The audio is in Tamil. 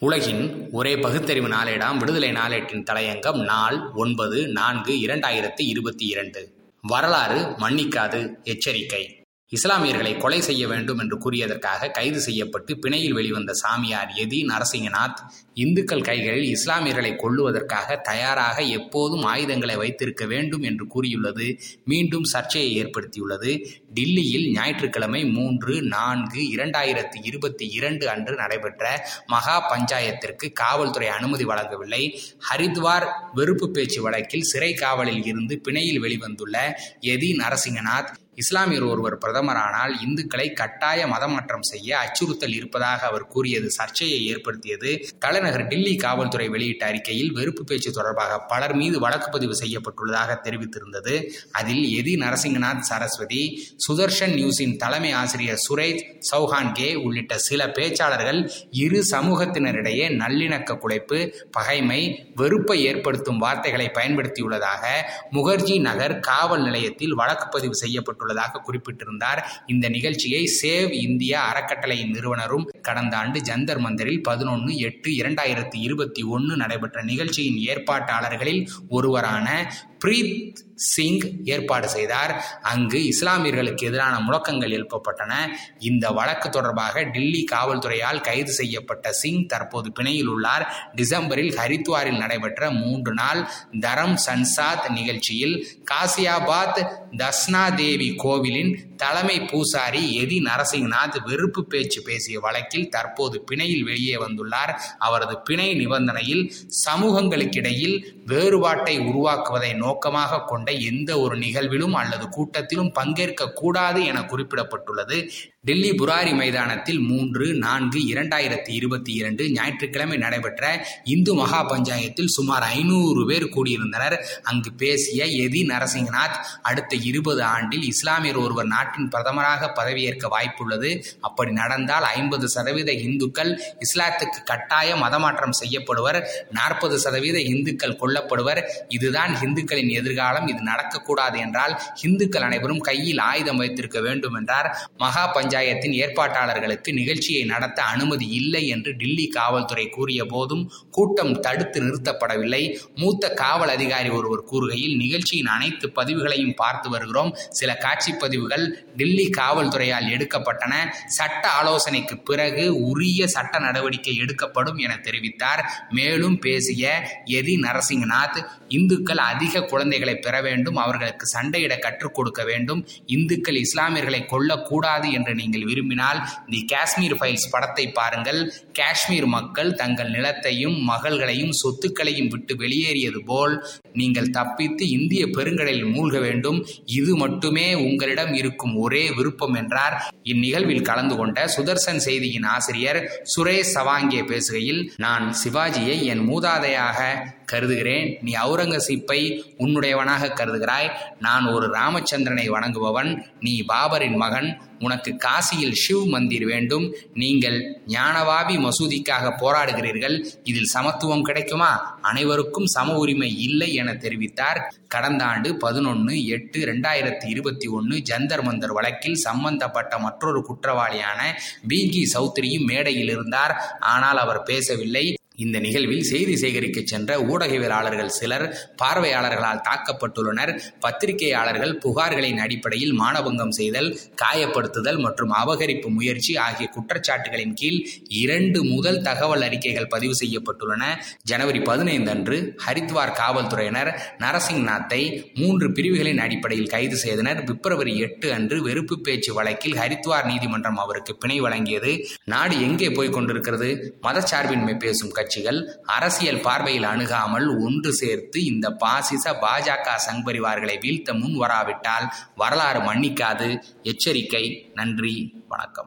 உலகின் ஒரே பகுத்தறிவு நாளேடாம் விடுதலை நாளேட்டின் தலையங்கம் நாள் ஒன்பது நான்கு இரண்டாயிரத்தி இருபத்தி இரண்டு. வரலாறு மன்னிக்காது எச்சரிக்கை. இஸ்லாமியர்களை கொலை செய்ய வேண்டும் என்று கூறியதற்காக கைது செய்யப்பட்டு பிணையில் வெளிவந்த சாமியார் எதி நரசிங்கநாத் இந்துக்கள் கைகளில் இஸ்லாமியர்களை கொல்லுவதற்காக தயாராக எப்போதும் ஆயுதங்களை வைத்திருக்க வேண்டும் என்று கூறியுள்ளது. மீண்டும் சர்ச்சையை ஏற்படுத்தியுள்ளது. டில்லியில் ஞாயிற்றுக்கிழமை மூன்று நான்கு இரண்டாயிரத்தி இருபத்தி இரண்டு அன்று நடைபெற்ற மகா பஞ்சாயத்திற்கு காவல்துறை அனுமதி வழங்கவில்லை. ஹரித்வார் வெறுப்பு பேச்சு வழக்கில் சிறை காவலில் இருந்து பிணையில் வெளிவந்துள்ள எதி நரசிங்கநாத் இஸ்லாமியர் ஒருவர் பிரதமரானால் இந்துக்களை கட்டாய மதமாற்றம் செய்ய அச்சுறுத்தல் இருப்பதாக அவர் கூறியது. சர்ச்சையை ஏற்படுத்தியது. தலைநகர் டில்லி காவல்துறை வெளியிட்ட அறிக்கையில் வெறுப்பு பேச்சு தொடர்பாக பலர் மீது வழக்கு பதிவு செய்யப்பட்டுள்ளதாக தெரிவித்திருந்தது. அதில் எதி நரசிங்கநாத் சரஸ்வதி சுதர்ஷன் நியூஸின் தலைமை ஆசிரியர் சுரேஷ் சௌஹான்கே உள்ளிட்ட சில பேச்சாளர்கள் இரு சமூகத்தினரிடையே நல்லிணக்க குலைப்பு பகைமை வெறுப்பை ஏற்படுத்தும் வார்த்தைகளை பயன்படுத்தியுள்ளதாக முகர்ஜி நகர் காவல் நிலையத்தில் வழக்கு பதிவு செய்யப்பட்டுள்ளது. உள்ளதாக குறிப்பிட்டிருந்தார். இந்த நிகழ்ச்சியை சேவ் இந்தியா அறக்கட்டளையின் நிறுவனரும் கடந்த ஆண்டு ஜந்தர் மந்தரில் பதினொன்று எட்டு இரண்டாயிரத்தி இருபத்தி ஒன்று நடைபெற்ற நிகழ்ச்சியின் ஏற்பாட்டாளர்களில் ஒருவரான பிரீத் சிங் ஏற்பாடு செய்தார். அங்கு இஸ்லாமியர்களுக்கு எதிரான முழக்கங்கள் எழுப்பப்பட்டன. இந்த வழக்கு தொடர்பாக டில்லி காவல்துறையால் கைது செய்யப்பட்ட சிங் தற்போது பிணையில் உள்ளார். டிசம்பரில் ஹரித்வாரில் நடைபெற்ற மூன்று நாள் தரம் சன்சாத் நிகழ்ச்சியில் காசியாபாத் தஸ்னா தேவி கோவிலின் தலைமை பூசாரி எதி நரசிங்கநாத் வெறுப்பு பேச்சு பேசிய வழக்கில் தற்போது பிணையில் வெளியே வந்துள்ளார். அவரது பிணை நிபந்தனையில் சமூகங்களுக்கிடையில் வேறுபாட்டை உருவாக்குவதை நோக்கமாக கொண்ட எந்த ஒரு நிகழ்விலும் அல்லது கூட்டத்திலும் பங்கேற்க கூடாது என குறிப்பிடப்பட்டுள்ளது. டெல்லி புராரி மைதானத்தில் மூன்று நான்கு இரண்டாயிரத்தி இருபத்தி இரண்டு ஞாயிற்றுக்கிழமை நடைபெற்ற இந்து மகா பஞ்சாயத்தில் சுமார் ஐநூறு பேர் கூடியிருந்தனர். அங்கு பேசிய எதி நரசிங்கநாத் அடுத்த இருபது ஆண்டில் இஸ்லாமியர் ஒருவர் நாட்டின் பிரதமராக பதவியேற்க வாய்ப்புள்ளது. அப்படி நடந்தால் ஐம்பது சதவீத இந்துக்கள் இஸ்லாத்துக்கு கட்டாய மதமாற்றம் செய்யப்படுவர். நாற்பது சதவீத இந்துக்கள் கொல்லப்படுவர். இதுதான் இந்துக்களின் எதிர்காலம். இது நடக்கக்கூடாது என்றால் இந்துக்கள் அனைவரும் கையில் ஆயுதம் வைத்திருக்க வேண்டும் என்றார். மகா பஞ்சாயத்தின் ஏற்பாட்டாளர்களுக்கு நிகழ்ச்சியை நடத்த அனுமதி இல்லை என்று டில்லி காவல்துறை கூறிய போதும் கூட்டம் தடுத்து நிறுத்தப்படவில்லை. மூத்த காவல் அதிகாரி ஒருவர் கூறுகையில் நிகழ்ச்சியின் அனைத்து பதிவுகளையும் பார்த்து வருகிறோம். சில காட்சி பதிவுகள் டெல்லி காவல்துறையால் எடுக்கப்பட்டன. சட்ட ஆலோசனைக்கு பிறகு உரிய சட்ட நடவடிக்கை எடுக்கப்படும் என தெரிவித்தார். மேலும் பேசிய எதி நரசிங்கநாத் இந்துக்கள் அதிக குழந்தைகளை பெற வேண்டும் அவர்களுக்கு சண்டையிட கற்றுக் கொடுக்க வேண்டும் இந்துக்கள் இஸ்லாமியர்களை கொல்லக்கூடாது என்று நீங்கள் விரும்பினால் தி காஷ்மீர் ஃபைல்ஸ் படத்தை பாருங்கள். காஷ்மீர் மக்கள் தங்கள் நிலத்தையும் மகள்களையும் சொத்துக்களையும் விட்டு வெளியேறியது போல் நீங்கள் தப்பித்து இந்திய பெருங்கடலில் மூழ்க வேண்டும். இது மட்டுமே உங்களிடம் இருக்கும் ஒரே விருப்பம் என்றார். இந்நிகழ்வில் கலந்து கொண்ட சுதர்சன் செய்தியின் ஆசிரியர் சுரேஷ் சவாங்கே பேசுகையில் நான் சிவாஜியை என் மூதாதையாக கருதுகிறேன். நீ அவுரங்கசீப்பை உன்னுடையவனாக கருதுகிறாய். நான் ஒரு ராமச்சந்திரனை வணங்குபவன். நீ பாபரின் மகன். உனக்கு காசியில் ஷிவ் மந்திர் வேண்டும். நீங்கள் ஞானவாபி மசூதிக்காக போராடுகிறீர்கள். இதில் சமத்துவம் கிடைக்குமா? அனைவருக்கும் சம உரிமை இல்லை என தெரிவித்தார். கடந்த ஆண்டு பதினொன்று எட்டு ரெண்டாயிரத்தி இருபத்தி ஒன்று ஜந்தர் மந்தர் வழக்கில் சம்பந்தப்பட்ட மற்றொரு குற்றவாளியான பீங்கி சௌத்ரியும் மேடையில் இருந்தார். ஆனால் அவர் பேசவில்லை. இந்த நிகழ்வில் செய்தி சேகரிக்க சென்ற ஊடகவியலாளர்கள் சிலர் பார்வையாளர்களால் தாக்கப்பட்டுள்ளனர். பத்திரிகையாளர்கள் புகார்களின் அடிப்படையில் மானபங்கம் செய்தல் காயப்படுத்துதல் மற்றும் அபகரிப்பு முயற்சி ஆகிய குற்றச்சாட்டுகளின் கீழ் இரண்டு முதல் தகவல் அறிக்கைகள் பதிவு செய்யப்பட்டுள்ளன. ஜனவரி பதினைந்து அன்று ஹரித்வார் காவல்துறையினர் நரசிங்நாத்தை மூன்று பிரிவுகளின் அடிப்படையில் கைது செய்தனர். பிப்ரவரி எட்டு அன்று வெறுப்பு பேச்சு வழக்கில் ஹரித்வார் நீதிமன்றம் அவருக்கு பிணை வழங்கியது. நாடு எங்கே போய் கொண்டிருக்கிறது? மதச்சார்பின்மை பேசும் கட்சிகள் அரசியல் பார்வையில் அணுகாமல் ஒன்று சேர்த்து இந்த பாசிச பாஜக சங்பரிவார்களை வீழ்த்த முன் வராவிட்டால் வரலாறு மன்னிக்காது. எச்சரிக்கை. நன்றி. வணக்கம்.